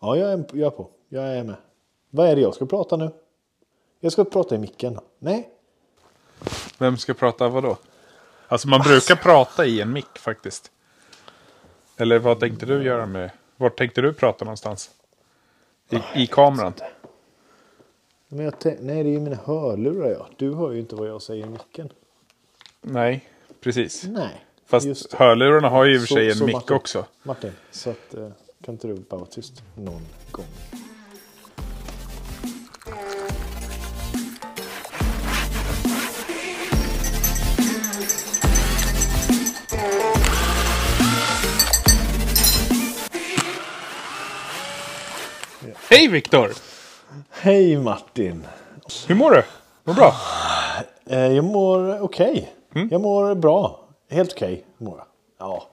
Ja, jag är, jag är på. Jag är med. Vad är det jag ska prata nu? Jag ska prata i micken. Nej. Vem ska prata vad då? Alltså man brukar prata i en mick faktiskt. Eller vad tänkte du göra med... Vart tänkte du prata någonstans? I, i kameran? Men jag tänk- nej, det är ju mina hörlurar ja. Du hör ju inte vad jag säger i micken. Nej, precis. Nej. Fast hörlurarna har ju i och för sig en mick Martin. också. Martin, så att, eh, kan inte du bara vara tyst någon gång? Hej Viktor! Hej Martin! Hur mår du? Mår bra? Eh, jag mår okej. Mm. Jag mår bra. Helt okej mår jag. Ja.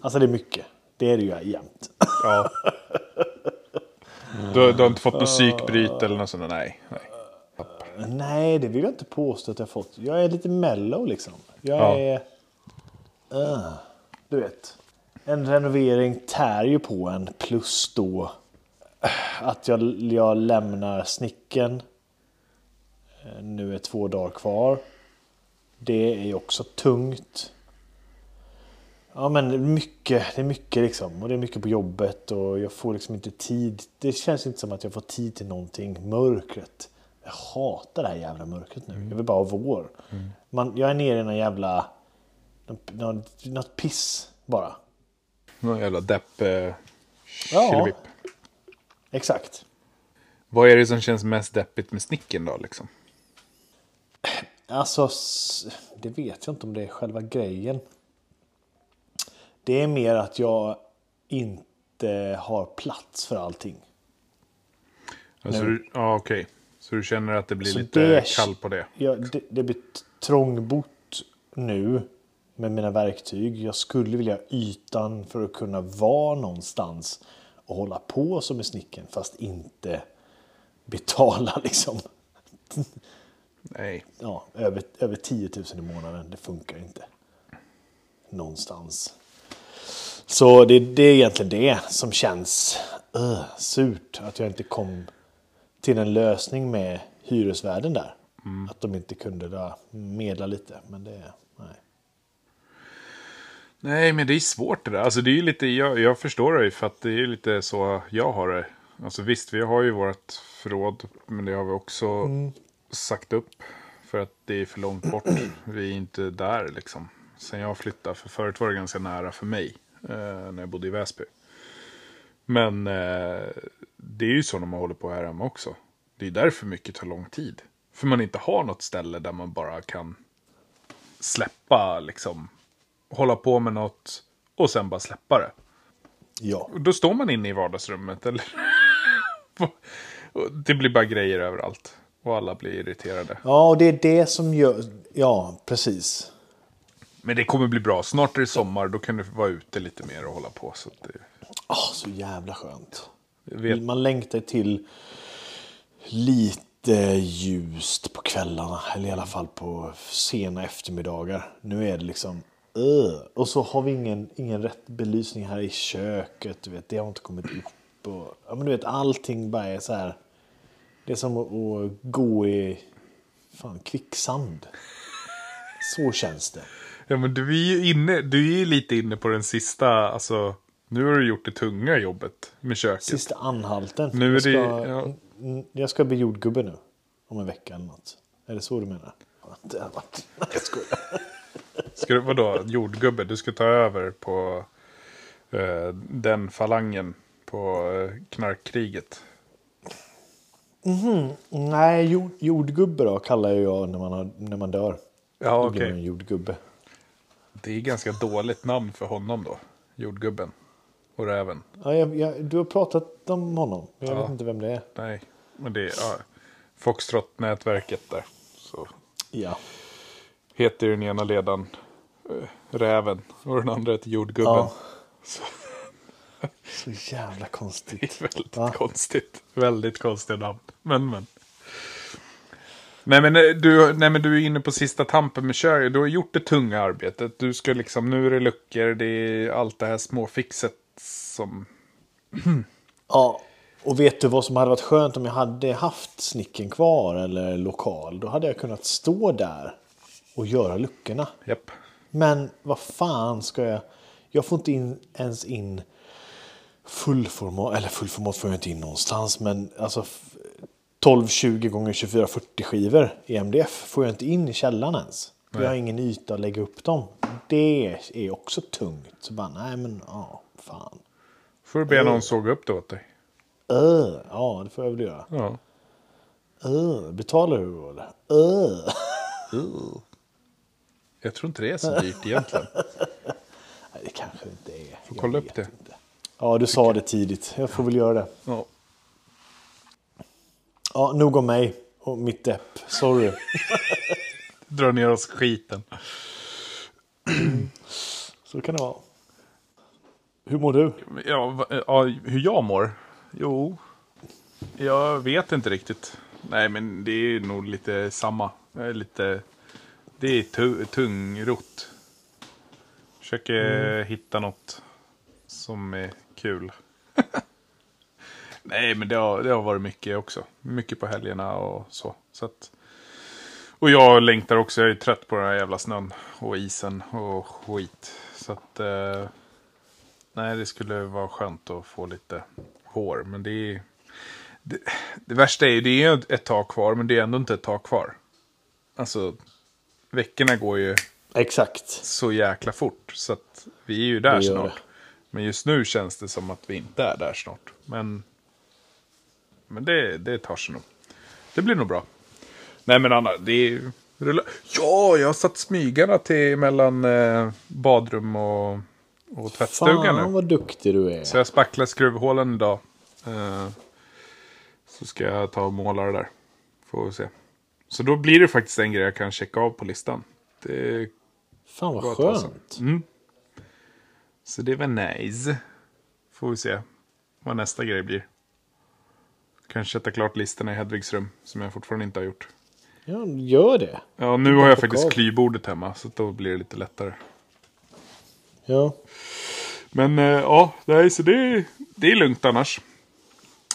Alltså det är mycket. Det är det ju jämt. Ja. Du, du har inte fått psykbryt eller något sånt? Nej. nej. Nej, det vill jag inte påstå att jag fått. Jag är lite mellow liksom. Jag Ja. är... Uh, du vet. En renovering tär ju på en. Plus då att jag, jag lämnar snicken. Eh, Nu är två dagar kvar. Det är ju också tungt. Ja men mycket, det är mycket liksom. Och det är mycket på jobbet och jag får liksom inte tid. Det känns inte som att jag får tid till någonting. Mörkret. Jag hatar det här jävla mörkret nu. Jag vill bara ha vår. Man, jag är nere i någon jävla... Något, något piss bara. Någon jävla depp... Eh, Ja. Exakt. Vad är det som känns mest deppigt med snicken då liksom? Alltså, det vet jag inte om det är själva grejen. Det är mer att jag inte har plats för allting. Alltså, du, ja okej. Så du känner att det blir Så lite det- kall på det? Ja, det, det blir trångbott nu med mina verktyg. Jag skulle vilja ha ytan för att kunna vara någonstans och hålla på som i snicken fast inte betala liksom Nej. ja, över, över 10 000 i månaden. Det funkar inte. Någonstans. Så det, det är egentligen det som känns uh, surt. Att jag inte kom till en lösning med hyresvärden där. Att de inte kunde där medla lite. Men det, nej. Nej, men det är svårt det där. Alltså det är lite, jag, jag förstår ju för att det är lite så jag har det. Alltså visst, vi har ju vårt förråd, men det har vi också sagt upp. För att det är för långt bort. Vi är inte där liksom. Sen jag flyttade, för förut var det ganska nära för mig. Eh, när jag bodde i Väsby. Men eh, det är ju så när man håller på här hemma också. Det är därför mycket tar lång tid. För man inte har något ställe där man bara kan släppa liksom. Hålla på med något och sen bara släppa det. Ja. Då står man inne i vardagsrummet eller? Det blir bara grejer överallt. Och alla blir irriterade. ja, och det är det som gör... Ja, precis. Men det kommer bli bra. Snart är det sommar. Då kan du vara ute lite mer och hålla på. Så det, Åh, så jävla skönt. vet. Man längtar till lite ljust på kvällarna. Eller i alla fall på sena eftermiddagar. Nu är det liksom... Uh. Och så har vi ingen, ingen rätt belysning här i köket. Du vet, det har inte kommit upp. Och, ja, men du vet, allting bara är så här... Det är som att, att gå i fan, kvicksand. Så känns det. Ja, men du är ju inne, du är ju lite inne på den sista, alltså. Nu har du gjort det tunga jobbet med köket. Sista anhalten. Nu är jag, ska, det- ja. mm, jag ska bli jordgubbe nu. Om en vecka eller något. Är det så du menar? Det har varit... Nej, jag skojar. Ska du, vadå, jordgubbe? Du ska ta över på eh, den falangen på eh, knarkkriget. Nej, jord, jordgubbe då kallar jag när man, har, när man dör. Ja, Då blir okej. man en jordgubbe. Det är ganska dåligt namn för honom då. Jordgubben. Och räven. Ja, jag, jag, du har pratat om honom. men Jag Ja. vet inte vem det är. Nej, men det är ja, Foxtrot-nätverket där. Så Ja. heter den ena ledaren eh, Räven och den andra heter Jordgubben. ja. Så Så jävla det är konstigt. väldigt Va? konstigt. Väldigt konstiga namn. Men men. Nej men, eh, du, nej men du är inne på sista tampen med köret. Du har gjort det tunga arbetet. Du ska liksom, nu är det luckor, det är allt det här småfixet som... Ja. Och vet du vad som hade varit skönt om jag hade haft snicken kvar eller lokal? Då hade jag kunnat stå där och göra luckorna. Japp. Men vad fan ska jag... Jag får inte in, ens in fullformat, eller fullformat får jag inte in någonstans, men alltså f- 12, 20 gånger 24, 40 skivor i MDF får jag inte in i källaren ens. För jag har ingen yta att lägga upp dem. Det är också tungt. Så bara, nej men ja, fan. Får du be någon såga upp det åt dig. Öh, ja, det får jag väl göra. Ja. Öh, betalar du då eller? Öh. Jag tror inte det är så dyrt egentligen. Nej, det kanske inte är. Får kolla upp det. Ja, du sa det tidigt. Jag får väl göra det. Ja. Ja, nog om mig och mitt depp. Sorry. Dra ner oss skiten. Så kan det vara. Hur mår du? Ja, ja, hur jag mår? Jo, jag vet inte riktigt. Nej, men det är nog lite samma. Jag är lite... Det är tu- tungrot. Försöker hitta något som är kul. Nej, men det har, det har varit mycket också. Mycket på helgerna och så. så att, och jag längtar också. Jag är trött på den här jävla snön och isen och skit. Så att... Eh, Nej, det skulle vara skönt att få lite hår. Men det är... Det, det värsta är ju, det är ett tag kvar, men det är ändå inte ett tag kvar. Alltså, veckorna går ju Exakt. så jäkla fort. Så att vi är ju där snart. det. Men just nu känns det som att vi inte är där snart. Men, men det, det tar sig nog. Det blir nog bra. Nej men Anna, det är ju... Ja, jag har satt smygarna till mellan eh, badrum och, och tvättstugan nu. Fan vad duktig du är. Så jag spacklar skruvhålen idag. Eh, så ska jag ta och måla det där. Får vi se. Så då blir det faktiskt en grej jag kan checka av på listan. Det Fan vad skönt. Mm. Så det var nice. Får vi se vad nästa grej blir. Kanske sätta klart listorna i Hedvigs rum. Som jag fortfarande inte har gjort. Ja, gör det. Ja, nu har jag faktiskt av. klybordet hemma. Så då blir det lite lättare. Ja. Men eh, ja, nej, så det, det är lugnt annars.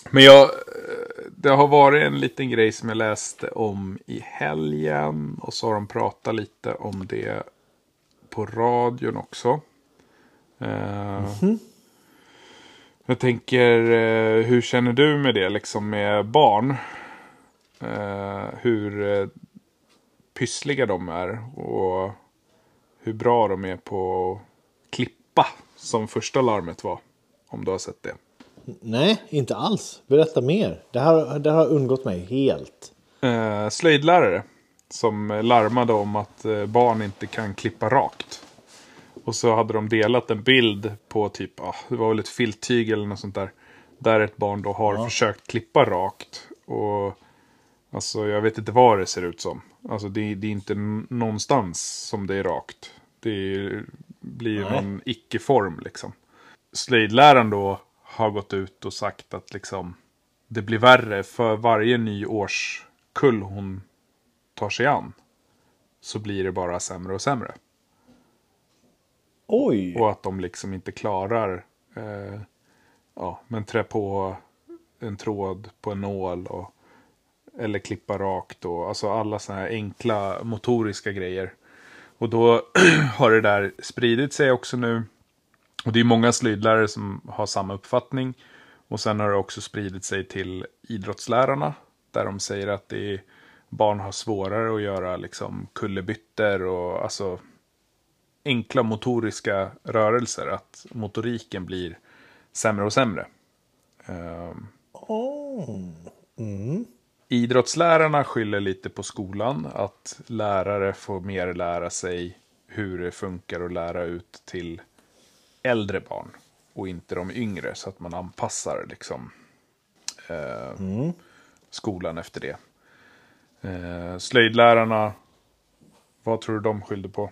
Men jag, eh, det har varit en liten grej som jag läste om i helgen. Och så har de pratat lite om det på radion också. Eh, Jag tänker, eh, hur känner du med det liksom med barn? Eh, hur eh, pyssliga de är och hur bra de är på att klippa som första larmet var. Om du har sett det. Nej, inte alls. Berätta mer. Det här, det här har undgått mig helt. Eh, slöjdlärare som larmade om att barn inte kan klippa rakt. Och så hade de delat en bild på typ, ah, det var väl ett filttyg eller något sånt där. Där ett barn då har försökt klippa rakt. Och alltså jag vet inte vad det ser ut som. Alltså det, det är inte någonstans som det är rakt. Det blir Nej. någon icke-form liksom. Slöjdläraren då har gått ut och sagt att liksom det blir värre för varje ny årskull hon tar sig an. Så blir det bara sämre och sämre. Oj! Och att de liksom inte klarar eh, ja, men trä på en tråd på en nål och, eller klippa rakt och alltså alla sådana här enkla motoriska grejer. Och då har det där spridit sig också nu. Och det är många slöjdlärare som har samma uppfattning. Och sen har det också spridit sig till idrottslärarna. Där de säger att det är, barn har svårare att göra liksom kullerbyttor och alltså enkla motoriska rörelser. Att motoriken blir sämre och sämre. Ehm, Oh. Idrottslärarna skyller lite på skolan. Att lärare får mer lära sig hur det funkar att lära ut till äldre barn. Och inte de yngre. Så att man anpassar liksom eh, skolan efter det. Eh, slöjdlärarna, vad tror du de skyllde på?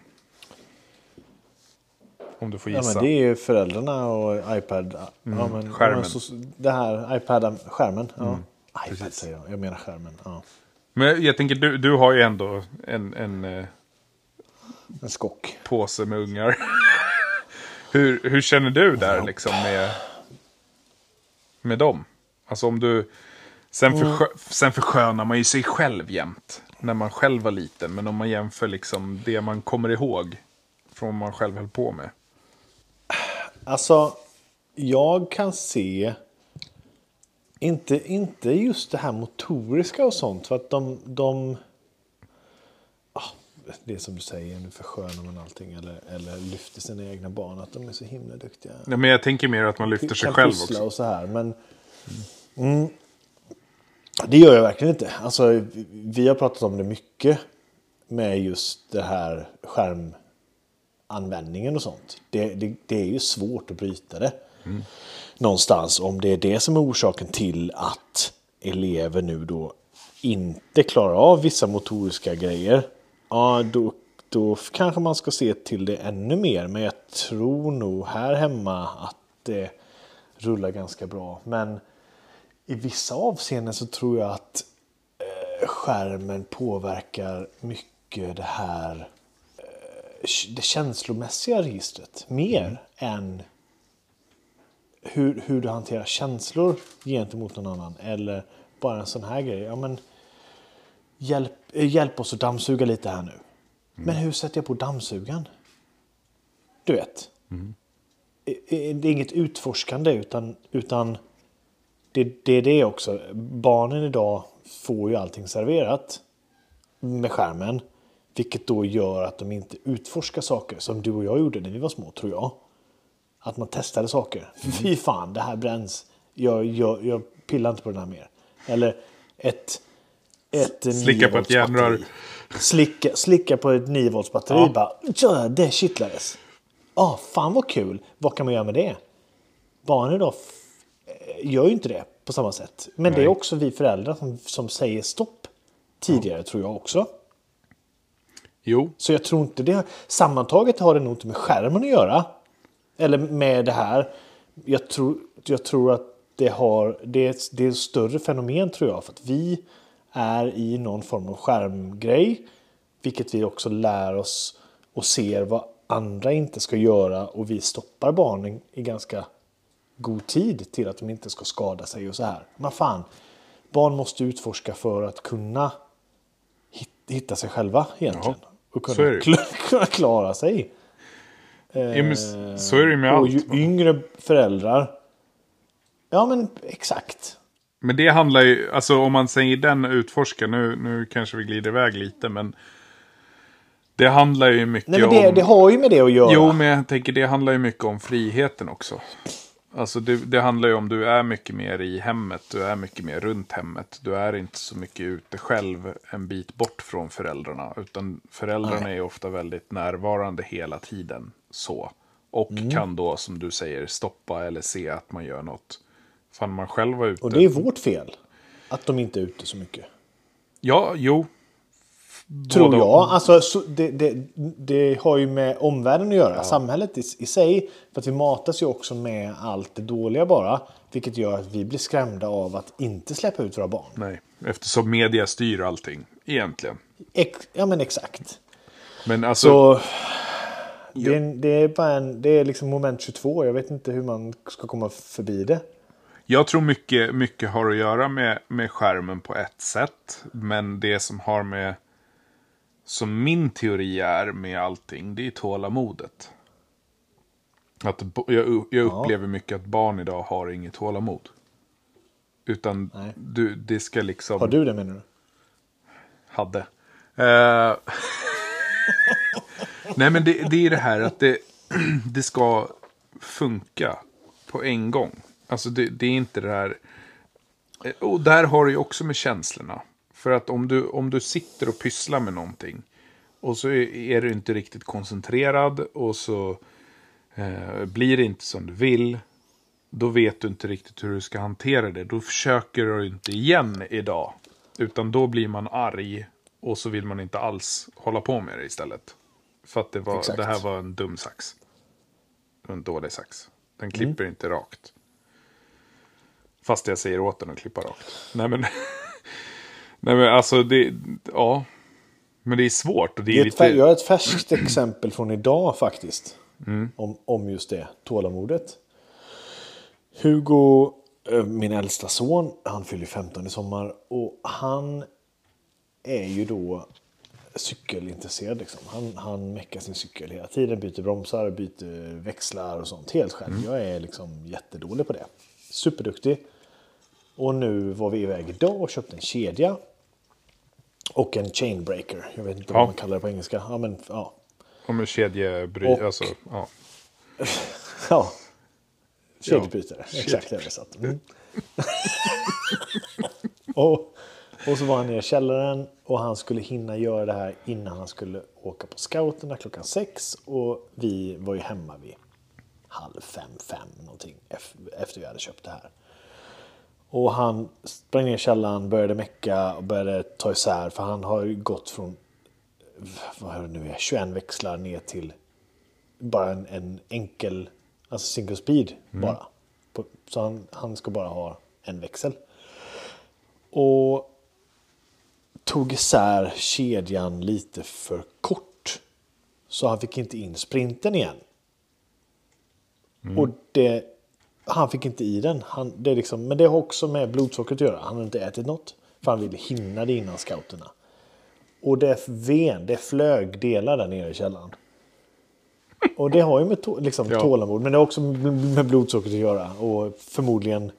Om du får Ja, gissa. men det är ju föräldrarna och iPad. Ja, men, skärmen. men Så, det här, iPad, skärmen. Ja. iPad precis. säger jag, jag menar skärmen. Ja. Men jag tänker, du, du har ju ändå en, en eh, En skock. påse med ungar. hur, hur känner du där liksom med, med dem? Alltså om du... Sen, förskö, sen förskönar man ju sig själv jämt. När man själv var liten. Men om man jämför liksom det man kommer ihåg. Från vad man själv höll på med. Alltså, jag kan se... Inte, inte just det här motoriska och sånt. För att de... de ah, det som du säger, nu förskönar man allting. Eller, eller lyfter sina egna barn. Att de är så himla duktiga. Ja, men jag tänker mer att man lyfter sig själv också. och så här. Men, mm, det gör jag verkligen inte. Alltså, vi- har pratat om det mycket. Med just det här användningen och sånt. Det, det, det är ju svårt att bryta det. Någonstans. Om det är det som är orsaken till att elever nu då inte klarar av vissa motoriska grejer. Ja, då, då kanske man ska se till det ännu mer. Men jag tror nog här hemma att det rullar ganska bra. Men i vissa avseenden så tror jag att eh, skärmen påverkar mycket det här det känslomässiga registret mer än hur, hur du hanterar känslor gentemot någon annan eller bara en sån här grej. Ja, men, hjälp, eh, hjälp oss att dammsuga lite här nu. Men hur sätter jag på dammsugaren? Du vet. Eh, Det är inget utforskande utan, utan det, det är det också. Barnen idag får ju allting serverat med skärmen. Vilket då gör att de inte utforskar saker som du och jag gjorde när vi var små, tror jag. Att man testade saker. Fy fan, det här bränns. Jag, jag, jag pillar inte på den här mer. Eller ett... ett Slicka på ett 9 volts järnrör. Slicka, slicka på ett 9 volts batteri. Ja. Bara, "Tja, det kittlades. Ah, fan vad kul. Vad kan man göra med det? Barn idag eh, gör ju inte det på samma sätt. Men det Nej. är också vi föräldrar som, som säger stopp tidigare, tror jag också. Jo, Så jag tror inte det. Sammantaget har det nog inte med skärmen att göra. Eller med det här. Jag tror, jag tror att det har... Det är, ett- det är ett större fenomen tror jag. För att vi är i någon form av skärmgrej. Vilket vi också lär oss och ser vad andra inte ska göra. Och vi stoppar barnen i ganska god tid till att de inte ska skada sig och så här. Men fan, barn måste utforska för att kunna hit- hitta sig själva egentligen. Ja, och kunna, kunna klara sig. ja, men så är det med och allt. ju yngre föräldrar. Ja men exakt. Men det handlar ju, alltså om man säger den utforska, nu, nu kanske vi glider iväg lite, men det handlar ju mycket Nej men det, om... det har ju med det att göra. Jo, men jag tänker det handlar ju mycket om friheten också. Alltså det, det handlar ju om du är mycket mer i hemmet, du är mycket mer runt hemmet. Du är inte så mycket ute själv en bit bort från föräldrarna. Utan föräldrarna Nej. är ofta väldigt närvarande hela tiden. så. Och Mm. kan då, som du säger, stoppa eller se att man gör något. Fan, man själv var ute. Och det är vårt fel. Att de inte är ute så mycket. Ja, jo. Tror jag. Alltså, så det, det, det har ju med omvärlden att göra. Samhället i, i sig. För att vi matas ju också med allt det dåliga bara. Vilket gör att vi blir skrämda av att inte släppa ut våra barn. Nej, eftersom media styr allting, egentligen. Ex, ja men exakt. Men alltså, Så det, är- det är bara en, det är liksom moment 22. Jag vet inte hur man ska komma förbi det. Jag tror mycket, mycket har att göra med, med skärmen på ett sätt. Men det som har med, som min teori är med allting, det är tålamodet. Att jag, jag upplever mycket att barn idag har inget tålamod. Utan Nej. du, det ska liksom... Har du det menar du? hade. Eh, Nej men det, det är det här att det, det ska funka på en gång. Alltså det, det är inte det här. Eh, Och där har det ju också med känslorna. För att om du, om du sitter och pysslar med någonting. Och så är, du inte riktigt koncentrerad. Och så eh, blir det inte som du vill. Då vet du inte riktigt hur du ska hantera det. Då försöker du inte igen idag. Utan då blir man arg. Och så vill man inte alls hålla på med det istället. För att det, var, Exakt. det här var en dum sax. En dålig sax. Den klipper inte rakt. Fast jag säger åt den att klippa rakt. Nej men. Nej men alltså det. Ja. Men det är svårt. Och det Det är är ett, fär- lite. jag har ett färskt exempel från idag faktiskt. Mm. Om, om just det, tålamodet. Hugo eh, min äldsta son, han fyller 15 i sommar och han är ju då cykelintresserad. Liksom. Han, han meckar sin cykel hela tiden, byter bromsar, byter växlar och sånt helt själv. Jag är liksom jättedålig på det. Superduktig. Och nu var vi iväg idag och köpte en kedja. Och en chainbreaker. Jag vet inte Ja. vad man kallar det på engelska. Ja, men, ja. Om en kedjebry, Och- alltså, ja. ja. Kedjebrytare, exakt det är det satt. Mm. och, och så var han nere i källaren och han skulle hinna göra det här innan han skulle åka på scouterna klockan sex. Och vi var ju hemma vid halv fem, fem någonting ef- efter vi hade köpt det här. Och han sprang ner i källaren, började mecka och började ta isär för han har ju gått från vad är det nu är, 21 växlar ner till bara en, en enkel, alltså single speed bara. På, så han, han ska bara ha en växel. Och tog isär kedjan lite för kort. Så han fick inte in sprinten igen. Och det, han fick inte i den. Han, det är liksom, men det har också med blodsockret att göra. Han har inte ätit något. För han ville hinna det innan scouterna. Och det ven, det flög delar där nere i källaren. Och det har ju med liksom, Ja. tålamod, men det har också med med blodsockret att göra. Och förmodligen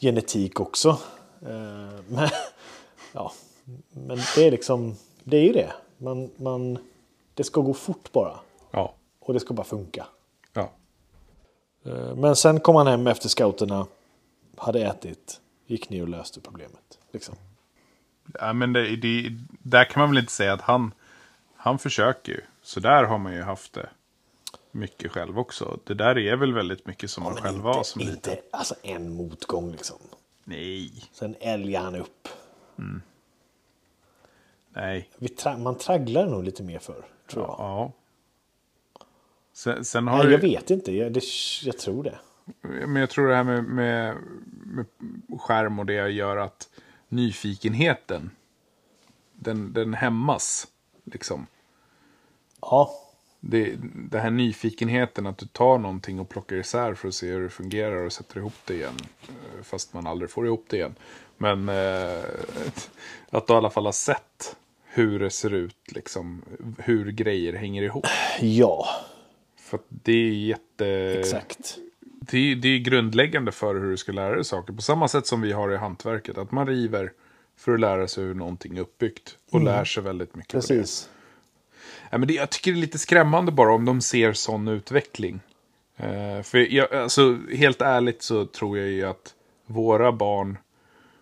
genetik också. Eh, Men, ja, men det är liksom, det är ju det. Man, man, det ska gå fort bara. Ja. Och det ska bara funka. Ja. Eh, Men sen kom han hem efter scouterna, hade ätit, gick ner och löste problemet. Liksom. Ja, men det, det, där kan man väl inte säga att han, han försöker ju. Så där har man ju haft det mycket själv också. Det där är väl väldigt mycket som man Men själv var inte, som liten. inte alltså en motgång liksom. Nej, Sen älgar han upp. nej. Vi tra- man tragglar nog lite mer för tror jag. Ja. Sen, sen har Nej, jag vet inte, jag, det, jag tror det. Men jag tror det här med, med, med skärm och det gör att nyfikenheten, den, den hämmas. Liksom. Ja, Det, det här nyfikenheten att du tar någonting och plockar isär för att se hur det fungerar och sätter ihop det igen. eh, Fast man aldrig får ihop det igen. Men eh, att du i alla fall har sett hur det ser ut, liksom, hur grejer hänger ihop. ja För att det är jätte... exakt. Det är, det är grundläggande för hur du ska lära dig saker. På samma sätt som vi har i hantverket. Att man river för att lära sig hur någonting är uppbyggt. Och lär sig väldigt mycket på det. Precis. Ja, men det, jag tycker det är lite skrämmande bara om de ser sån utveckling. Eh, för jag, alltså, helt ärligt så tror jag ju att våra barn,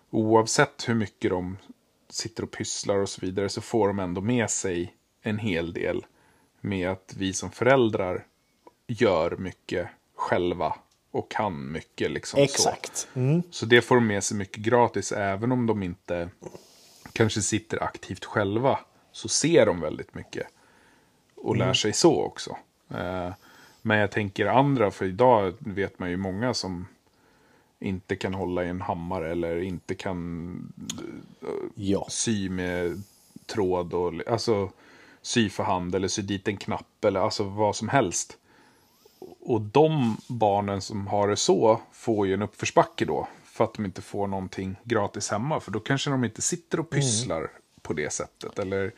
oavsett hur mycket de sitter och pysslar och så vidare, så får de ändå med sig en hel del med att vi som föräldrar gör mycket själva och kan mycket. Liksom så. Exakt. Mm. Så det får de med sig mycket gratis, även om de inte kanske sitter aktivt själva. Så ser de väldigt mycket. Och lär sig så också. Eh, Men jag tänker andra, för idag vet man ju många som inte kan hålla i en hammare eller inte kan Ja. sy med tråd och alltså sy för hand eller sy dit en knapp eller alltså vad som helst. Och de barnen som har det så får ju en uppförsbacke då. För att de inte får någonting gratis hemma. För då kanske de inte sitter och pysslar på det sättet. Eller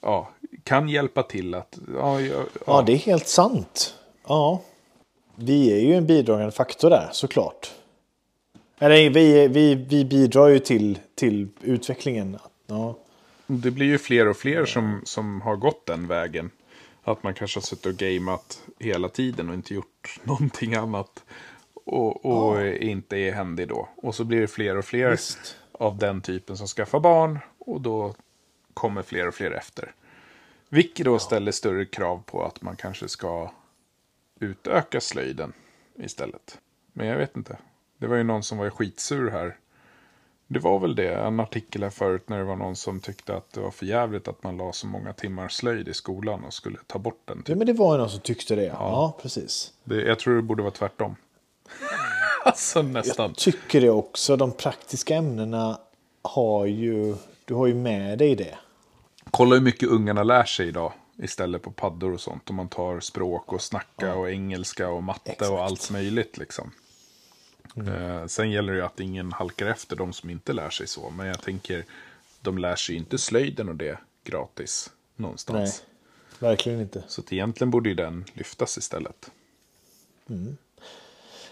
ja, kan hjälpa till att... Ja, ja, Ja, det är helt sant. Ja. Vi är ju en bidragande faktor där, såklart. Eller vi, vi, vi bidrar ju till, till utvecklingen. Ja. Det blir ju fler och fler som, som har gått den vägen. Att man kanske har suttit och gameat hela tiden och inte gjort någonting annat. Och, och inte är händig då. Och så blir det fler och fler Visst. av den typen som skaffar barn. Och då kommer fler och fler efter. Vilket då ställer större krav på att man kanske ska utöka slöjden istället. Men jag vet inte. Det var ju någon som var skitsur här. Det var väl det, en artikel här förut när det var någon som tyckte att det var för jävligt att man la så många timmar slöjd i skolan och skulle ta bort den. ja, Typ. men det var ju någon som tyckte det. Ja, precis. Det, jag tror det borde vara tvärtom. alltså nästan. Jag tycker det också. De praktiska ämnena har ju... Du har ju med dig det. Kolla hur mycket ungarna lär sig idag istället på paddor och sånt. Om man tar språk och snacka och engelska och matte Exakt. och allt möjligt liksom. Eh, sen gäller det ju att ingen halkar efter de som inte lär sig så. Men jag tänker, de lär sig ju inte slöjden och det gratis någonstans. Nej, verkligen inte. Så att egentligen borde ju den lyftas istället.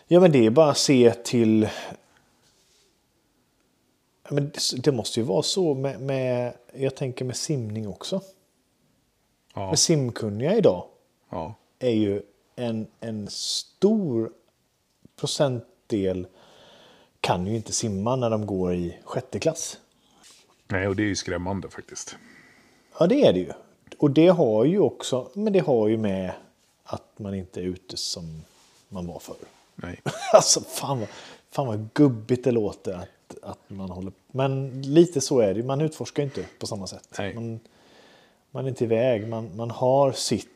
Ja, men det är bara att se till... Ja, men det- måste ju vara så med, med jag tänker med simning också. Ja, Med simkunniga idag ja. är ju en, en stor procentdel kan ju inte simma när de går i sjätte klass. Nej, och det är ju skrämmande faktiskt. Ja, det är det ju. Och det har ju också, men det har ju med att man inte är ute som man var förr. Nej. Alltså fan vad, fan vad gubbigt det låter att, att man håller Men lite så är det ju. Man utforskar inte på samma sätt. Nej. Man, man är inte iväg. Man, man har sitt.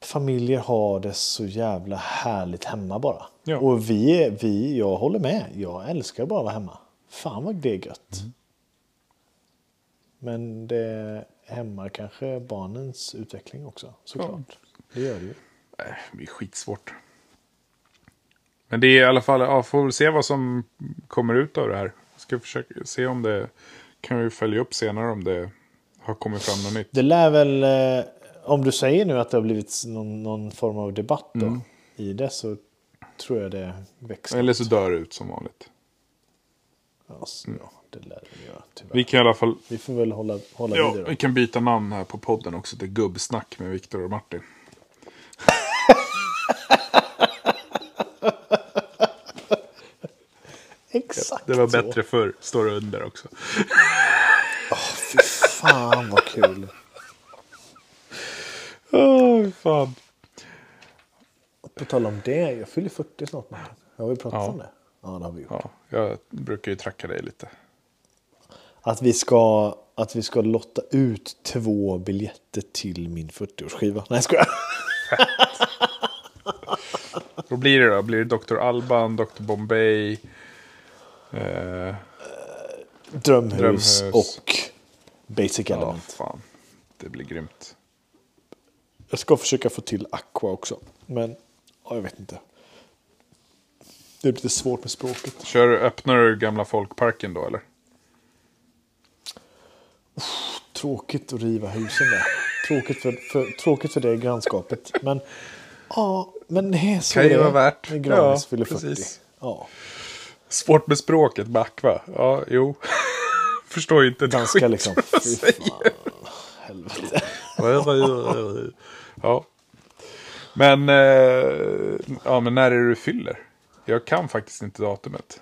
Familjer har det så jävla härligt hemma bara. Ja. Och vi, är, vi, jag håller med. Jag älskar bara att vara hemma. Fan vad det är gött. Mm. Men det hämmar kanske barnens utveckling också. Såklart. Det gör det ju. Nej, det blir skitsvårt. Men det är i alla fall, ja, får väl se vad som kommer ut av det här. Ska försöka se om det, kan vi följa upp senare om det har kommit fram något nytt. Det lär väl, eh, om du säger nu att det har blivit någon, någon form av debatt då, Mm. i det så tror jag det växer. Eller så dör det ut som vanligt. Alltså, ja, det lär det göra tyvärr. Vi kan i alla fall, Vi får väl hålla, hålla ja, vidare. vi kan byta namn här på podden också till Gubbsnack med Viktor och Martin. Exakt Det var så. bättre förr, står det under också. Fy fan vad kul. Åh, fan. På tal om det, jag fyller 40 snart. Har vi pratat Ja. om det? Ja, det har vi gjort. Ja, jag brukar ju tracka dig lite. Att, vi ska, att vi ska lotta ut två biljetter till min 40-årsskiva. Nej, jag skojar. Vad blir det då? Blir det Dr. Alban, Dr. Bombay? Eh, Drömhus, Drömhus. och Basic ja, Element. fan. Det blir grymt. Jag ska försöka få till Aqua också. Men ja, jag vet inte. Det är lite svårt med språket. Kör, öppnar du gamla folkparken då eller? Tråkigt att riva husen där. Tråkigt för, för, tråkigt för det grannskapet. Men ja, men det är så Kan ju det är vara värt. när Granis Ja, fyller 40. precis. Ja, Svårt med språket med Aqua. Ja, jo. Förstår ju inte ett ganska skit liksom. Fy fan. Helvete. ja. Men, eh, ja, men när är det du fyller? Jag kan faktiskt inte datumet.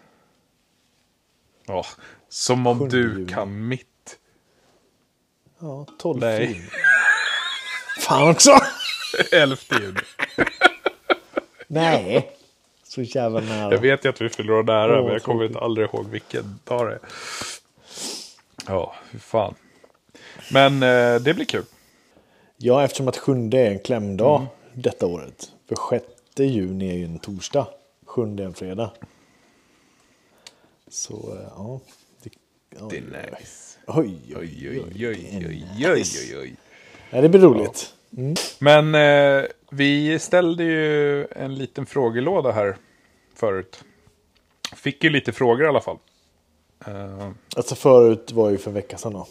Ja, som om du kan mitt. Ja, 12 Nej. juni. Fan också! 11 juni. Nej. Så jävla nära. Jag vet ju att vi fyller år nära, Åh, men jag kommer inte aldrig ihåg vilken dag det är. Ja, fy fan. Men eh, det blir kul. Ja, eftersom att sjunde är en klämdag Mm. Detta året. För sjätte juni är ju en torsdag. Sjunde är en fredag. Så eh, ja. Det, oj, Det är nice. Oj, oj, Oj, oj. oj, oj, är oj, oj. Ja, det blir roligt. Men eh, vi ställde ju en liten frågelåda här förut. Fick ju lite frågor i alla fall. Eh, Alltså förut var ju för en vecka sedan då.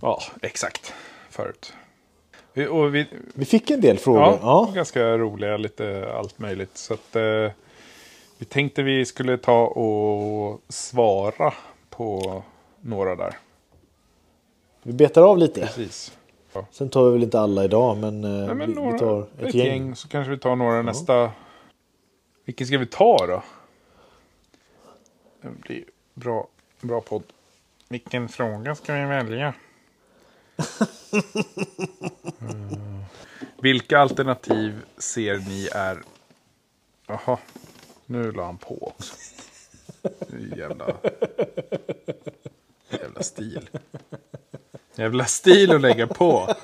ja, exakt. Förut. Vi, och vi, Vi fick en del frågor. ja, Ja. ganska roliga, lite allt möjligt. Så att eh, vi tänkte vi skulle ta och svara på några där. Vi betar av lite. Precis. Sen tar vi väl inte alla idag, men, eh, Nej, men vi, några, vi tar ett, gäng. Så kanske vi tar några nästa. Vilken ska vi ta då? Det blir bra, bra podd. Vilken fråga ska vi välja? Mm. Vilka alternativ ser ni är... Jaha, nu la han på också. Jävla... Jävla stil. Jävla stil att lägga på.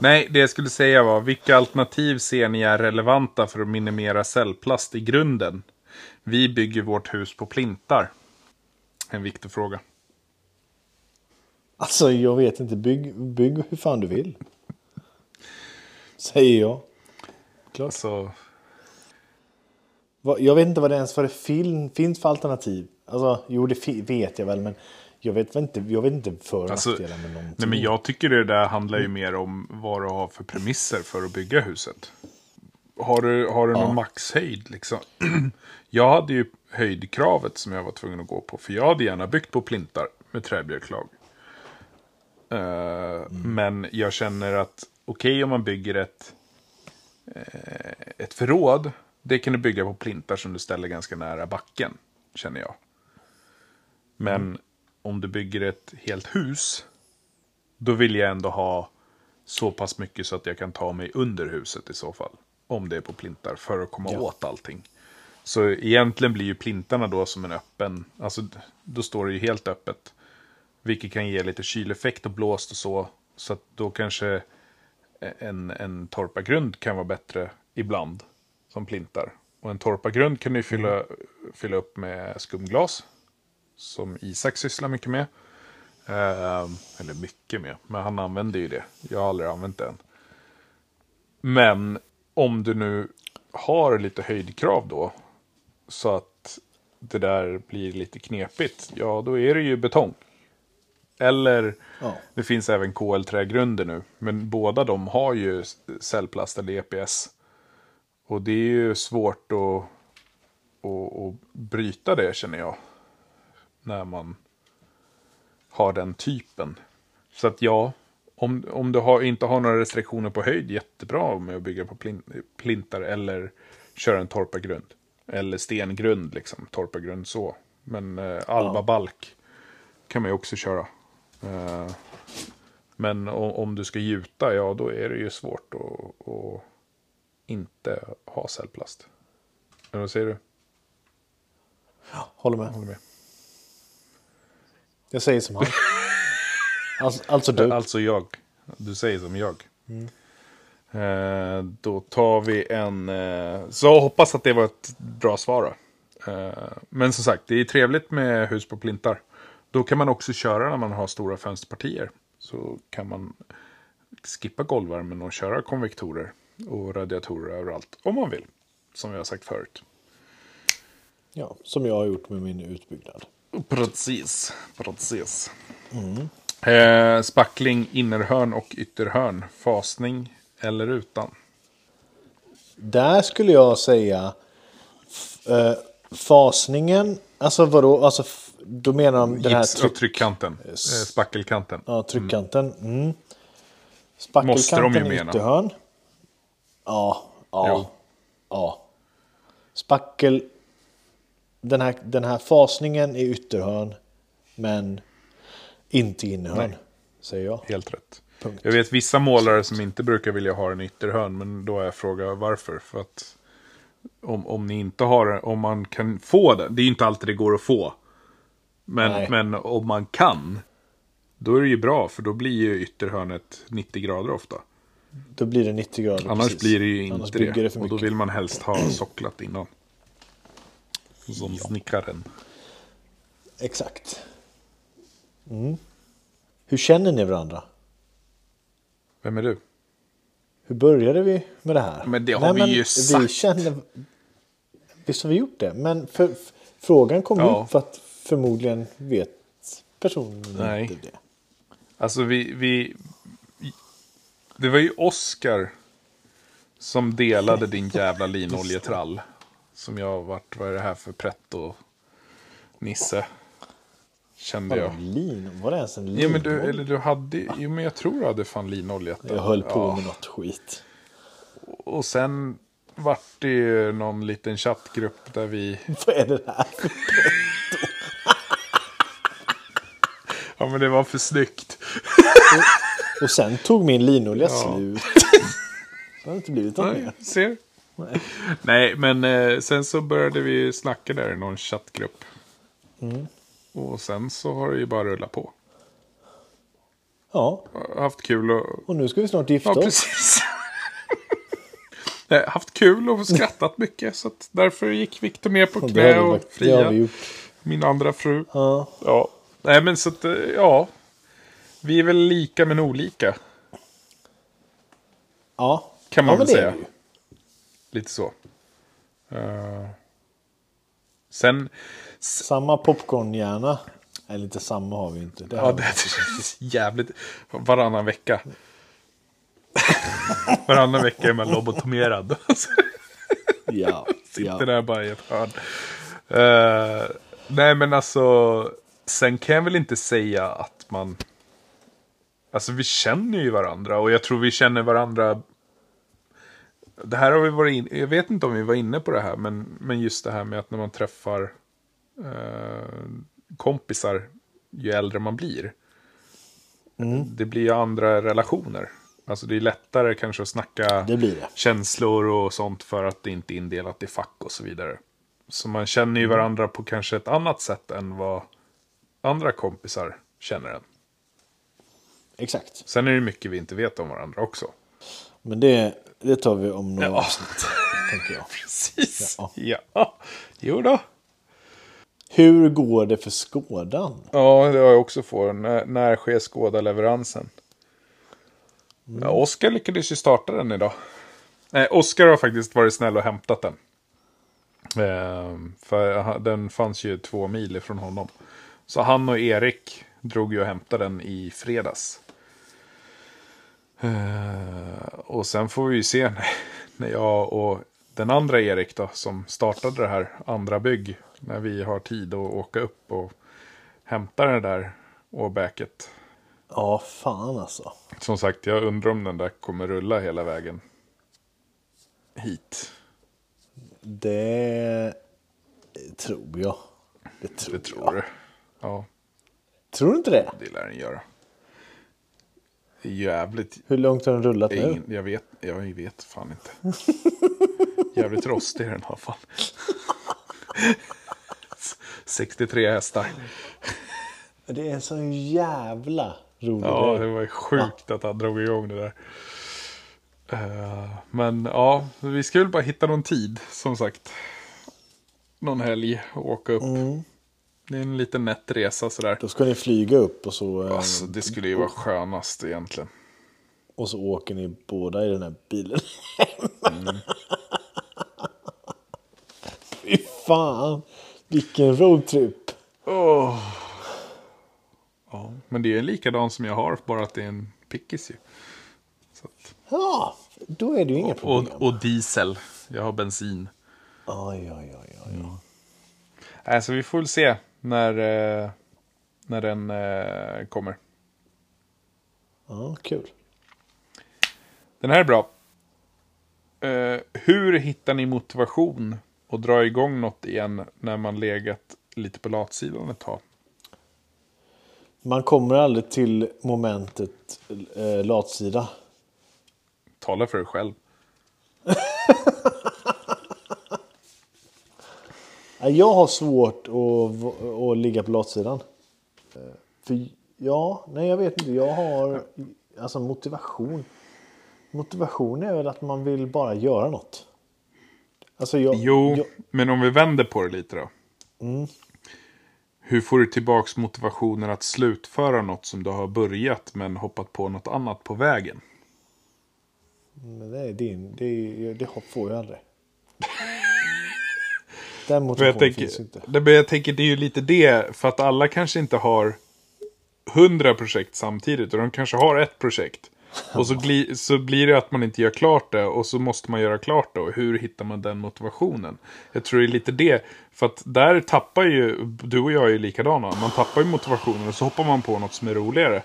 Nej, det jag skulle säga var vilka alternativ ser ni är relevanta för att minimera cellplast i grunden? Vi bygger vårt hus på plintar. En viktig fråga. Alltså jag vet inte, bygg, bygg hur fan du vill. Säger jag. Klart. Alltså, Jag vet inte vad det ens det fin, finns för alternativ. Alltså, jo det vet jag väl men jag vet väl inte, jag vet inte för och Alltså, nackdelar med någonting. Nej, men jag tycker det där handlar ju mer om vad du har för premisser för att bygga huset. Har du, har du någon maxhöjd liksom? jag hade ju höjdkravet som jag var tvungen att gå på. För jag hade gärna byggt på plintar med träbjörklag. Eh, Men jag känner att okej om man bygger ett, eh, ett förråd. Det kan du bygga på plintar som du ställer ganska nära backen. Känner jag. Men om du bygger ett helt hus. Då vill jag ändå ha så pass mycket så att jag kan ta mig under huset i så fall. Om det är på plintar för att komma Ja. åt allting. Så egentligen blir ju plintarna då som en öppen, alltså då står det ju helt öppet. Vilket kan ge lite kyleffekt och blåst och så. Så att då kanske en, en torpargrund kan vara bättre ibland. Som plintar. Och en torpargrund kan du fylla, fylla upp med skumglas. Som Isak sysslar mycket med. Eh, eller mycket med, men han använder ju det. Jag har aldrig använt det än. Men om du nu har lite höjdkrav då. Så att det där blir lite knepigt. Ja, då är det ju betong. Eller Ja. det finns även KL-trägrunder nu. Men båda de har ju cellplast eller EPS. Och det är ju svårt att, att, att bryta det känner jag. När man har den typen. Så att ja, om, om du har, inte har några restriktioner på höjd, jättebra med att bygga på plin, plintar eller köra en torpargrund. Eller stengrund, liksom, torpargrund så. Men eh, alba balk kan man ju också köra. Eh, men om, du ska gjuta, ja då är det ju svårt att, att inte ha cellplast. Eller vad säger du? Håller med. Håller med. Jag säger som han. Alltså, alltså du. Alltså jag. Du säger som jag. Eh, då tar vi en... Eh, så hoppas att det var ett bra svar. då. Eh, men som sagt, det är trevligt med hus på plintar. Då kan man också köra när man har stora fönsterpartier. Så kan man skippa golvvärmen och köra konvektorer och radiatorer överallt. Om man vill. Som vi har sagt förut. Ja, som jag har gjort med min utbyggnad. Precis, precis. Eh, spackling, innerhörn och ytterhörn. Fasning eller utan? Där skulle jag säga eh, fasningen. Alltså vadå? Alltså, då menar de den här tryck, tryckkanten. Eh, spackelkanten. ja, tryckkanten. Mm. Måste de ju Spackelkanten mena. ytterhörn. Ja, ja, Jo. ja. Spackel. Den här, den här fasningen i ytterhörn. Men inte innerhörn. Nej. Säger jag. Helt rätt. Punkt. Jag vet vissa målare som inte brukar vilja ha en ytterhörn. Men då är jag fråga varför. För att om, om ni inte har om man kan få det. Det är ju inte alltid det går att få. Men, Nej. men om man kan. Då är det ju bra. För då blir ju ytterhörnet 90 grader ofta. Då blir det 90 grader. Annars precis. blir det ju inte det. det för och då vill man helst ha socklat innan. Som snickaren. Exakt. Mm. Hur känner ni varandra? Vem är du? Hur började vi med det här? Men det har vi ju Vi sagt. känner... Visst har vi gjort det? Men för, f- frågan kom Ja. upp för att förmodligen vet personen Nej. inte det. Alltså vi, vi... Det var ju Oscar som delade din jävla linoljetrall. Som jag vart, vad är det här för pretto Nisse? Kände jag. lin? Var det ens en lin? Ja men du, eller du hade, jo men jag tror du hade fan linolja. Jag höll på Ja. med något skit. Och sen vart det ju någon liten chattgrupp där vi... Vad är det här? Ja men det var för snyggt. Och sen tog min linolja Ja. slut. Det har inte blivit något Nej, mer. ser. Nej, men eh, sen så började vi snacka där i någon chattgrupp. Mm. Och sen så har det ju bara rullat på. Ja, Haft kul och... och nu ska vi snart gifta Ja, oss. precis. Nej, haft kul och skrattat mycket. Så därför gick Viktor ner på Och knä och Fria, min andra fru. Ja, Ja. Nej, men så att, eh, ja. Vi är väl lika men olika. ja. Kan man ja, väl säga. Lite så. Eh, Sen, Samma popcornhjärna. Eller inte samma har vi inte. Det ja det är jävligt, varannan vecka. varannan vecka är man lobotomerad. ja, Sitter ja. där bara i ett hörn. Eh, nej men alltså, sen kan jag väl inte säga att man... Alltså vi känner ju varandra och jag tror vi känner varandra... Det här har vi varit in... Jag vet inte om vi var inne på det här, men, men just det här med att när man träffar eh, kompisar ju äldre man blir. Det blir ju andra relationer. Alltså det är lättare kanske att snacka Det det. känslor och sånt för att det inte är indelat i fack och så vidare. Så man känner ju varandra på kanske ett annat sätt än vad andra kompisar känner en. Exakt. Sen är det mycket vi inte vet om varandra också. Men det, det tar vi om några Ja. avsnitt. Tänker jag. Precis. Ja. Ja. Jo då. Hur går det för Skådan? Ja, det har jag också fått. När, när sker skåda-leveransen? Ja, Oskar lyckades ju starta den idag. Nej, Oskar har faktiskt varit snäll och hämtat den. Ehm, för den fanns ju två mil ifrån honom. Så han och Erik drog ju och hämtade den i fredags. Ehm, och sen får vi ju se när, när jag och den andra Erik då, som startade det här andra bygg, när vi har tid att åka upp och hämta det där åbäket. Ja, fan alltså. Som sagt, jag undrar om den där kommer rulla hela vägen hit. Det tror jag. Det tror, Det tror jag. du. Ja, Tror du inte det? det lär den göra. Det är jävligt... Hur långt har den rullat är nu? jag, vet, jag vet fan inte. jävligt rostig är den i alla fall. 63 hästar. Det är en sån jävla rolig Ja, det var ju sjukt att han drog igång det där. Eh, men ja, vi ska väl bara hitta någon tid, som sagt. Någon helg och åka upp. Det är en liten nätt resa sådär. Då ska ni flyga upp och så, eh, Alltså, det skulle ju vara skönast egentligen. och så åker ni båda i den här bilen. Mm. Fy fan, vilken roadtrip. Åh. Ja, men det är likadan som jag har, bara att det är en pickis ju. Att, Ja, då är det ju inga problem. och, och diesel. Jag har bensin. Oj, oj, oj, oj. Nej, så vi får väl se när, eh, när den eh, kommer. Ja, kul. Den här är bra. Eh, hur hittar ni motivation att dra igång något igen när man legat lite på latsidan ett tag? Man kommer aldrig till momentet eh, latsida. Tala för dig själv. Ja, Jag har svårt att, att ligga på latsidan. För ja, nej jag vet inte. Jag har alltså motivation. Motivation är väl att man vill bara göra något. Alltså jag, Jo, jag, men om vi vänder på det lite då. Hur får du tillbaks motivationen att slutföra något som du har börjat men hoppat på något annat på vägen? men det är din. Det, är, det får jag aldrig. Den motivationen tänker, finns inte. det, men jag tänker det är ju lite det, för att alla kanske inte har hundra projekt samtidigt, och de kanske har ett projekt. Och så, gli, så blir det att man inte gör klart det, och så måste man göra klart det. Och hur hittar man den motivationen? Jag tror det är lite det, för att där tappar ju, du och jag är ju likadana, man tappar ju motivationen och så hoppar man på något som är roligare.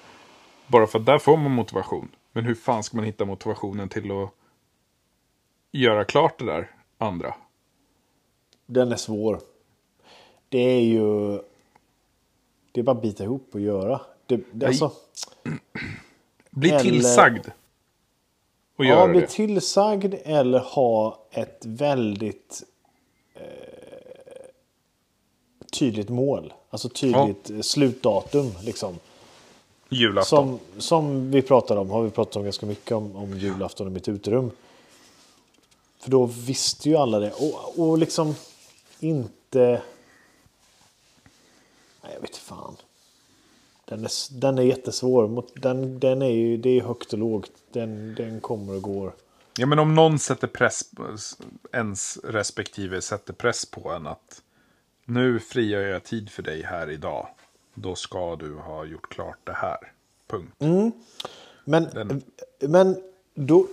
Bara för att där får man motivation. Men hur fan ska man hitta motivationen till att göra klart det där andra? Den är svår. Det är ju... Det är bara att bita ihop och göra. Det, det, alltså, Bli Eller- tillsagd. Och ja, bli det. tillsagd eller ha ett väldigt eh, tydligt mål. Alltså tydligt eh, slutdatum. Liksom. Julafton. Som, som vi pratade om, har vi pratat om ganska mycket om, om julafton i mitt uterum. För då visste ju alla det. Och, och liksom inte... Nej, jag vet fan. Den är, den är jättesvår. Den, den är ju, det är högt och lågt. Den, den kommer och går. Ja, men om någon sätter press, ens respektive sätter press på en att nu frigör jag tid för dig här idag. Då ska du ha gjort klart det här. Punkt. Men, Den- men då,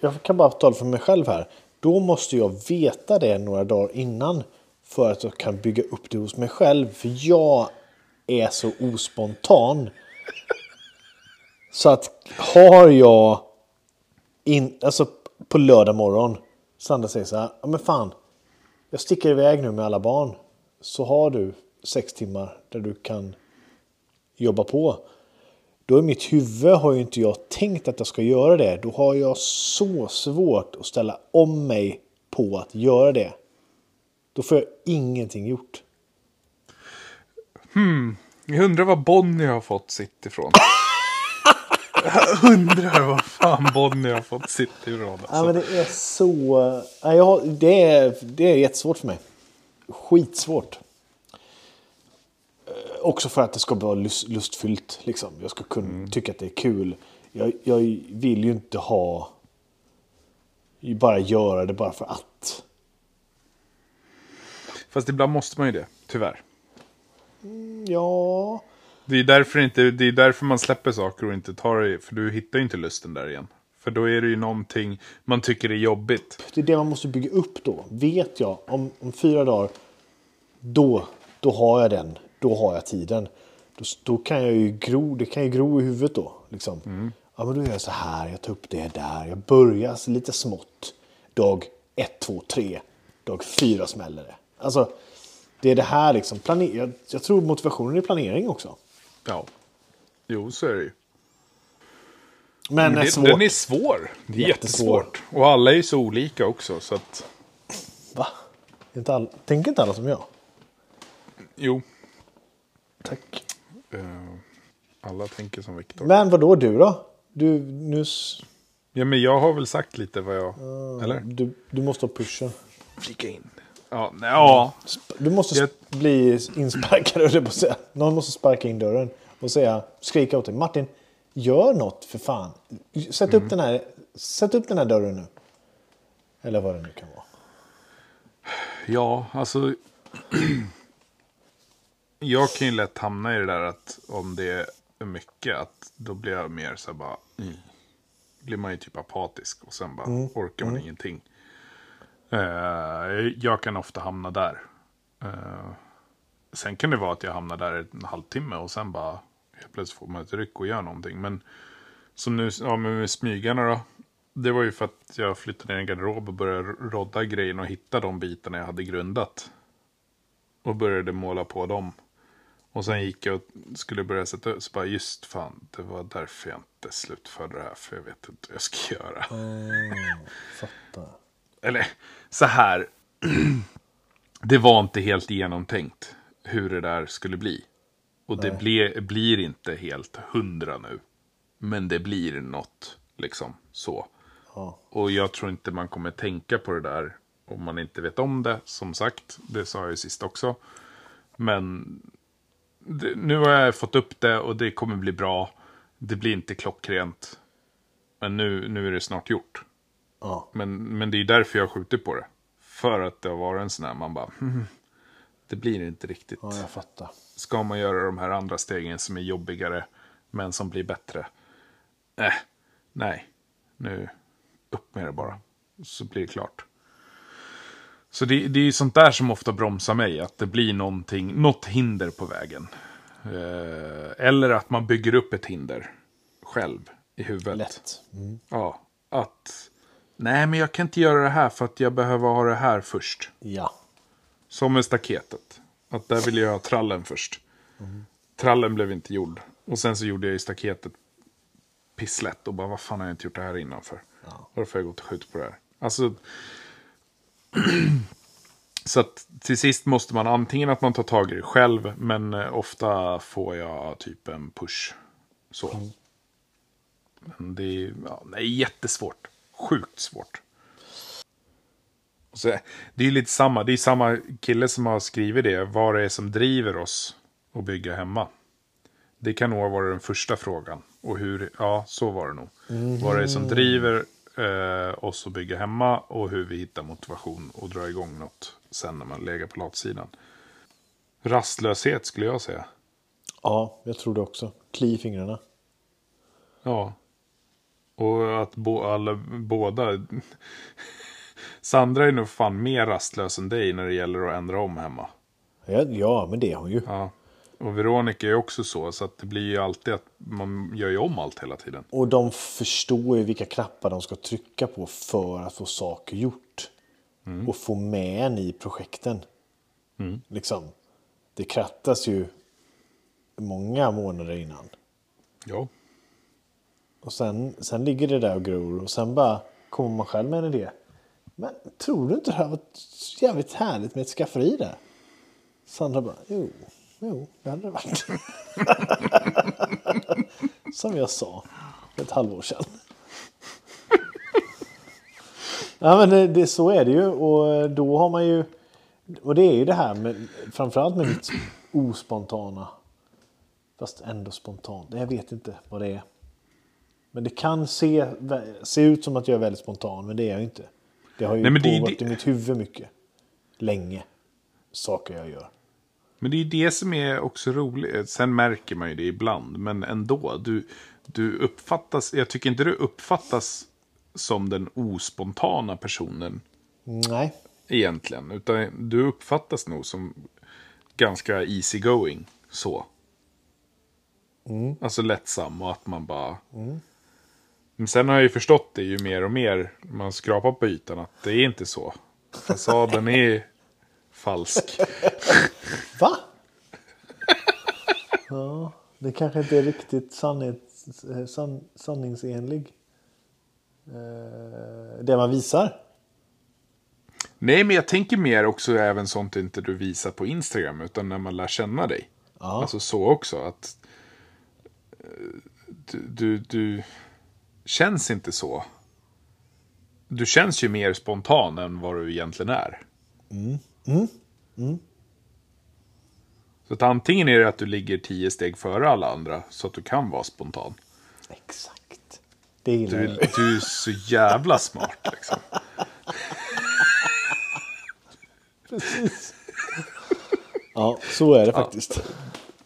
jag kan bara tala för mig själv här. Då måste jag veta det några dagar innan. För att jag kan bygga upp det hos mig själv. För jag är så ospontan. Så att har jag in, alltså på lördag morgon. Sandra säger så här. Ja men fan. Jag sticker iväg nu med alla barn. Så har du sex timmar där du kan jobba på. Då i mitt huvud har ju inte jag tänkt att jag ska göra det. Då har jag så svårt att ställa om mig på att göra det. Då får jag ingenting gjort. Jag undrar vad Bonnie har fått sitt ifrån. jag undrar vad fan Bonnie har fått sitt ifrån. Alltså. Ja, men det är så... Ja, jag det, är, det är jättesvårt för mig. Skitsvårt. Också för att det ska vara lust, lustfyllt. Liksom. Jag ska kunna tycka att det är kul. Jag, jag vill ju inte ha... Bara göra det bara för att. Fast ibland måste man ju det, tyvärr. Ja... Det är, därför inte, det är därför man släpper saker och inte tar det, för du hittar ju inte lusten där igen. För då är det ju någonting man tycker är jobbigt. Det är det man måste bygga upp då. Vet jag om, om fyra dagar, då, då har jag den. Då har jag tiden. Då, då kan jag ju gro, det kan ju gro i huvudet då. Liksom. Ja, men då gör jag så här, jag tar upp det där. Jag börjar lite smått. Dag ett, två, tre. Dag fyra smäller det. Alltså, det är det här liksom. Planer, jag, jag tror motivationen är planering också. Ja. Jo, så är det ju. Men, Men är det, svårt. den är svår. Det är Jättesvår. jättesvårt. Och alla är ju så olika också, så att... Va? Inte all, tänker inte alla som jag? Jo. Tack. eh, alla tänker som Viktor. Men vad då du då? Du, nu, s- Ja, men jag har väl sagt lite vad jag... Eller? du, du måste ha pushen. Flika in. Ja, nej, ja. Du måste Jag- bli insparkad, höll på säga. Någon måste sparka in dörren och säga, skrika åt dig. Martin, gör något för fan. Sätt, Mm. upp, den här, sätt upp den här dörren nu. Eller vad det nu kan vara. Ja, alltså. jag kan ju lätt hamna i det där att om det är mycket, att då blir jag mer så här bara. Mm. Blir man ju typ apatisk och sen bara orkar man ingenting. Eh, jag kan ofta hamna där. Eh, sen kan det vara att jag hamnar där en halvtimme och sen bara helt plötsligt får man ett ryck och gör någonting. Men som nu ja, men med smygarna då. Det var ju för att jag flyttade ner en garderob och började rodda grejerna och hitta de bitarna jag hade grundat. Och började måla på dem. Och sen gick jag och skulle börja sätta upp, så bara just fan, det var därför jag inte slutförde det här, för jag vet inte vad jag ska göra. Fattar. Eller så här, det var inte helt genomtänkt hur det där skulle bli. Och det ble, blir inte helt hundra nu. Men det blir något, liksom så. Ja. Och jag tror inte man kommer tänka på det där om man inte vet om det. Som sagt, det sa jag ju sist också. Men nu har jag fått upp det och det kommer bli bra. Det blir inte klockrent. Men nu, nu är det snart gjort. Ja. Men, men det är därför jag skjuter på det. För att det har varit en sån här, man bara, hmm, det blir inte riktigt. ja, jag fattar. Ska man göra de här andra stegen som är jobbigare, men som blir bättre? Äh, nej, nu upp med det bara. Så blir det klart. Så det, det är ju sånt där som ofta bromsar mig, att det blir någonting, något hinder på vägen. Eh, eller att man bygger upp ett hinder själv i huvudet. Lätt. Mm. Ja, att nej men jag kan inte göra det här för att jag behöver ha det här först. Ja. Som med staketet. Att där ville jag ha trallen först. Trallen blev inte gjord. Och sen så gjorde jag ju staketet pisslätt och bara vad fan har jag inte gjort det här innan för? Varför har jag gått och skjutit på det här? Alltså. så att till sist måste man antingen att man tar tag i det själv. Men eh, ofta får jag typ en push. Så. Men det är, ja, det är jättesvårt. Sjukt svårt. Så, det är ju lite samma, det är samma kille som har skrivit det. Vad det är som driver oss att bygga hemma. Det kan nog varit den första frågan. Och hur, ja så var det nog. Vad det är som driver eh, oss att bygga hemma och hur vi hittar motivation och dra igång något sen när man lägger på latsidan. Rastlöshet skulle jag säga. Ja, jag tror det också. Kli i fingrarna. Ja. Och att bo, alla, båda... Sandra är nog fan mer rastlös än dig när det gäller att ändra om hemma. Ja, ja men det är hon ju. Ja. Och Veronica är också så, så att det blir ju alltid att man gör ju om allt hela tiden. Och de förstår ju vilka knappar de ska trycka på för att få saker gjort. Och få med en i projekten. Liksom. Det krattas ju många månader innan. Ja. Och sen, sen ligger det där och gror och sen bara kommer man själv med en idé. Men tror du inte det här var jävligt härligt med ett skafferi där? Sandra bara, jo, jo, det hade det varit. Som jag sa för ett halvår sedan. Ja men det, så är det ju och då har man ju och det är ju det här med framförallt med mitt ospontana fast ändå spontant. Jag vet inte vad det är. Men det kan se, se ut som att jag är väldigt spontan men det är jag inte. Det har ju Nej, men det pågått det- i mitt huvud mycket. Länge. Saker jag gör. Men det är det som är också roligt. Sen märker man ju det ibland. Men ändå. Du, du uppfattas. Jag tycker inte du uppfattas som den ospontana personen. Nej. Egentligen. Utan du uppfattas nog som ganska easy going. Så. Alltså lättsam och att man bara. Men sen har jag ju förstått det ju mer och mer. Man skrapar på ytan att det är inte så. Fasaden är falsk. Va? ja, det kanske inte är riktigt sannhets, eh, san, sanningsenlig. Eh, det man visar. Nej, men jag tänker mer också även sånt inte du visar på Instagram, utan när man lär känna dig. Ja. Alltså så också, att eh, du, du, du känns inte så. Du känns ju mer spontan än vad du egentligen är. Så att antingen är det att du ligger tio steg före alla andra, så att du kan vara spontan. Exakt. Det gillar Du, jag. du är så jävla smart liksom. Precis. Ja, så är det faktiskt.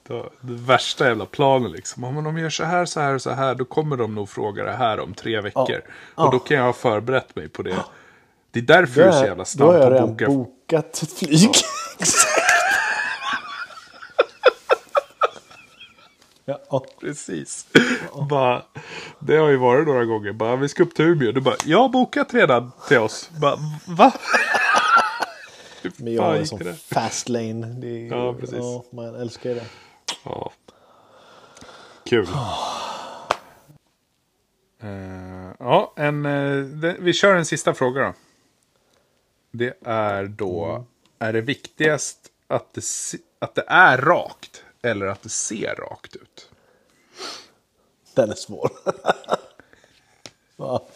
Det det värsta jävla planen liksom. Om de gör så här, så här och så här, då kommer de nog fråga det här om tre veckor. Ja. Och då kan jag ha förberett mig på det. Det är därför Då du är så jävla Då har snabb jag på att redan boka. bokat ett flyg. ja, ja. Precis. Bara, det har ju varit några gånger. Bara, vi ska upp till Umeå. Du bara, jag har bokat redan till oss. Bara, va? Men jag har en sån fast lane. Det är, Ja, precis. Ja, man älskar ju det. Ja. Kul. Eh, ja, en, eh, det, vi kör en sista fråga då. Det är då, är det viktigast att det, att det är rakt eller att det ser rakt ut? Den är svår. ja.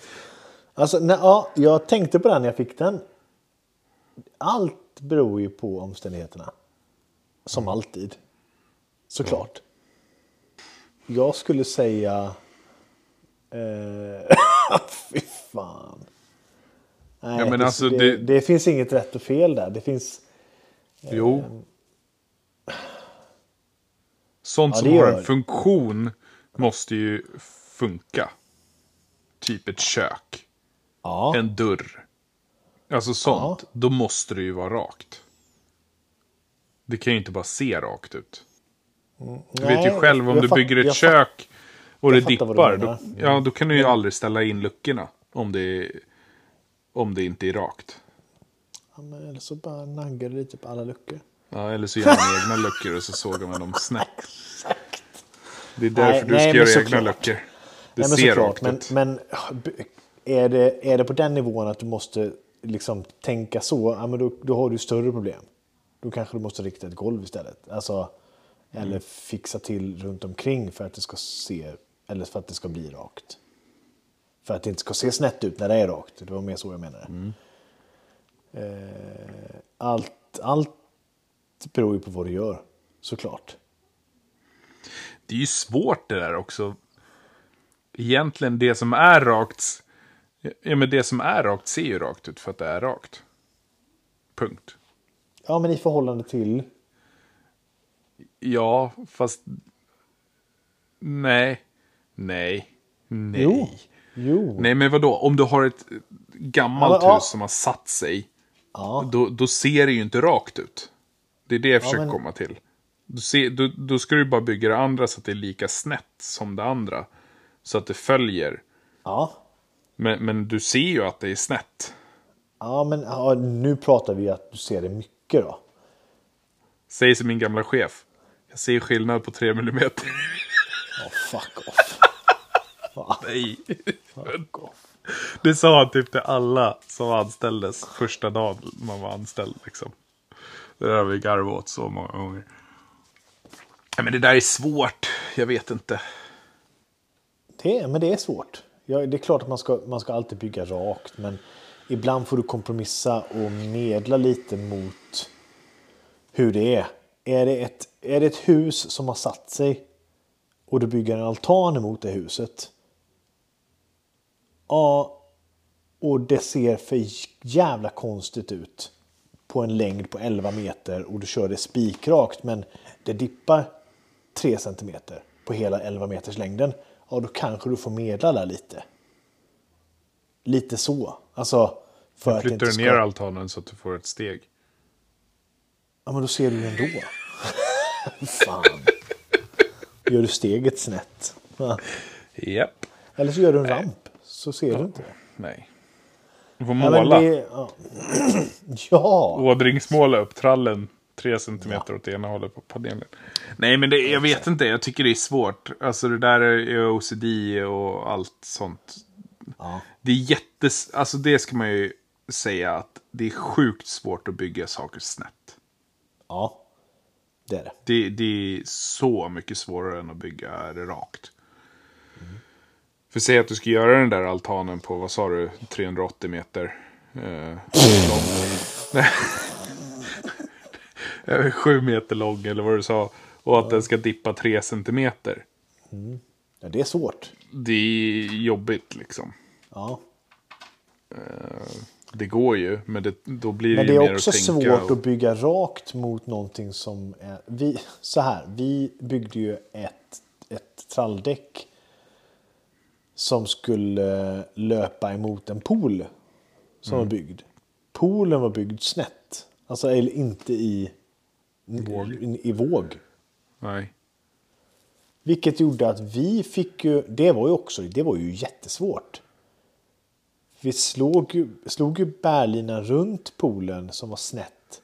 Alltså, nej, ja, jag tänkte på den när jag fick den. Allt beror ju på omständigheterna. Som alltid. Såklart. Jag skulle säga... Eh, fy fan. Nej, Ja, men alltså, det, det- det finns inget rätt och fel där. Det finns... Jo. Sånt Ja, som har en funktion måste ju funka. Typ ett kök. Ja, En dörr. Alltså sånt. Då måste det ju vara rakt. Det kan ju inte bara se rakt ut. Du vet ju Nej, själv om du bygger ett kök och det dippar. Då, ja, då kan du ju aldrig ställa in luckorna. Om det, om det inte är rakt. Ja, men eller så bara naggar du lite på alla luckor. Ja, eller så gör man egna luckor och så sågar man dem snett. Det är därför Nej, du nej, ska göra egna luckor. Det Nej, men ser såklart, rakt men, men är, det, är det på den nivån att du måste liksom tänka så, ja, men då, då har du större problem. Då kanske du måste rikta ett golv istället. Alltså, Mm. Eller fixa till runt omkring för att det ska se, eller för att det ska bli rakt. För att det inte ska se snett ut när det är rakt. Det var mer så jag menade. Mm. Eh, allt, allt beror ju på vad du gör, såklart. Det är ju svårt det där också. Egentligen det som är rakt. Ja men det som är rakt ser ju rakt ut för att det är rakt. Punkt. Ja, men i förhållande till... Ja, fast... Nej. Nej. Nej. Jo. Jo. Nej, men vadå? Om du har ett gammalt Ja, men, ja. hus som har satt sig. Ja. Då, då ser det ju inte rakt ut. Det är det jag försöker men- komma till. Du ser, då, då ska du bara bygga det andra så att det är lika snett som det andra. Så att det följer. Ja. Men, men du ser ju att det är snett. Ja, men ja, nu pratar vi att du ser det mycket då. Säg som min gamla chef. Jag ser skillnad på 3 millimeter. Ja, fuck off. Nej. Fuck off. Det sa han typ till alla som anställdes första dagen man var anställd. Liksom. Det där har vi garvat åt så många gånger. Ja, men det där är svårt. Jag vet inte. Det, är- men det är svårt. Ja, det är klart att man ska, man ska alltid bygga rakt, men ibland får du kompromissa och medla lite mot hur det är. Är det ett, är det ett hus som har satt sig och du bygger en altan emot det huset. Ja, och det ser för jävla konstigt ut på en längd på 11 meter och du kör det spikrakt men det dippar 3 centimeter på hela 11 meters längden. Ja, då kanske du får medla där lite. Lite så. Alltså, för att det Flyttar inte du ska... ner altanen så att du får ett steg. Ja, men då ser du ju ändå. Fan. Gör du steget snett. Ja. Japp. Eller så gör du en ramp. Så ser du inte det. Nej. Du får Ja, måla. det, ja. ja. Ådringsmåla upp trallen tre centimeter åt ena hållet på panelen. Nej, men det, jag vet inte. Jag tycker det är svårt. Alltså det där är OCD och allt sånt. Ja. Det är jättes... Alltså det ska man ju säga att det är sjukt svårt att bygga saker snett. ja, det är det. Det, det är så mycket svårare än att bygga det rakt. För säg att du ska göra den där altanen på, vad sa du, 380 meter. Eh, lång. Nej. Sju meter lång eller vad du sa. Och att den ska dippa tre centimeter. Ja, det är svårt. Det är jobbigt liksom. Ja. Det går ju, men det, då blir Men det det ju är mer också att svårt tänka. och- att bygga rakt mot någonting som är... Vi, så här, vi byggde ju ett, ett tralldäck som skulle löpa emot en pool som Mm. var byggd. Poolen var byggd snett. Alltså eller inte i Våg. I, i våg. Nej. Vilket gjorde att vi fick ju, det var ju också, det var ju jättesvårt. Vi slog ju, slog ju bärlinan runt poolen som var snett.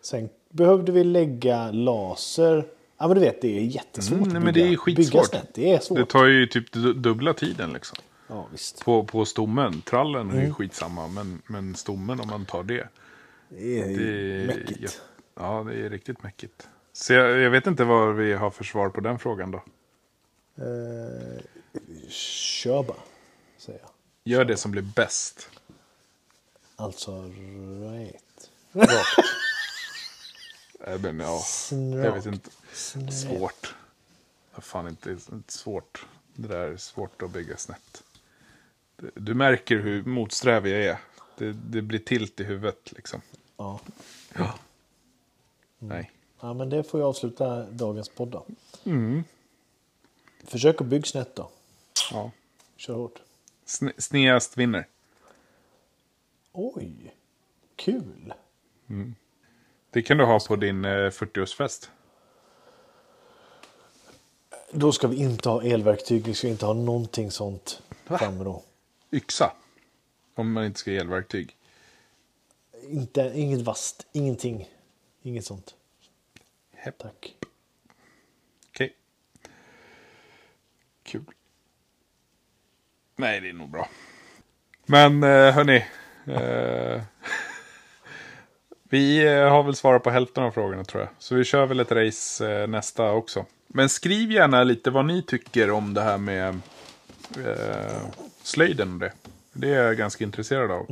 Sen behövde vi lägga laser. Ja men du vet det är jättesvårt Mm, att nej, bygga, men det är bygga skitsvårt. snett. Det är svårt. Det tar ju typ du- dubbla tiden liksom. Ja visst. På, på stommen. Trallen är Mm. skitsamma, men, men stommen om man tar det. Det är Det är, mäckigt. Ja, det är riktigt mäckigt. Så jag, jag vet inte vad vi har för svar på den frågan då. Eh, kör bara, säger jag. Gör det som blir bäst. Alltså right. Äh, men, ja, jag vet inte. Snett. Svårt. Fan inte, inte svårt. Det där är svårt att bygga snett. Du, märker hur motsträvig jag är. Det, det blir tilt i huvudet liksom. Ja. Nej. ja men det får jag avsluta dagens podd då. Mm. Försök att bygga snett då. Ja. Kör hårt. Sne, snedast vinner. Oj, kul. Det kan du ha på din eh, 40-årsfest. Då ska vi inte ha elverktyg, vi ska inte ha någonting sånt framme då. Yxa. Om man inte ska ha elverktyg. Inte, inget vasst, ingenting. Inget sånt. Hepp. Tack. Okej. Kul. Nej, det är nog bra. Men eh, hörni. Eh, vi eh, har väl svarat på hälften av frågorna tror jag. Så vi kör väl ett race eh, nästa också. Men skriv gärna lite vad ni tycker om det här med eh, slöjden och det. Det är jag ganska intresserad av.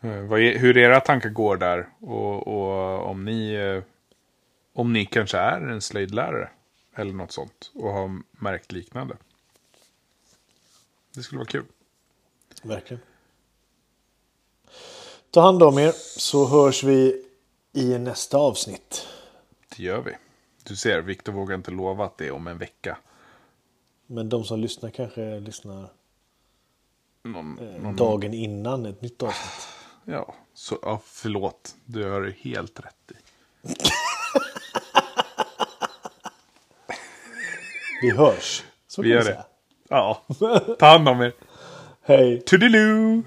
Eh, vad är, hur era tankar går där. Och, och om ni eh, om ni kanske är en slöjdlärare eller något sånt och har märkt liknande. Det skulle vara kul. Verkligen. Ta hand om er så hörs vi i nästa avsnitt. Det gör vi. Du ser, Viktor vågar inte lova att det är om en vecka. Men de som lyssnar kanske lyssnar Någon, eh, någon, dagen innan ett nytt avsnitt. Ja, så, ja, förlåt. Du har helt rätt i. Vi hörs. Så Vi gör det. Ja, ta hand om er. Hej. Toodiloo!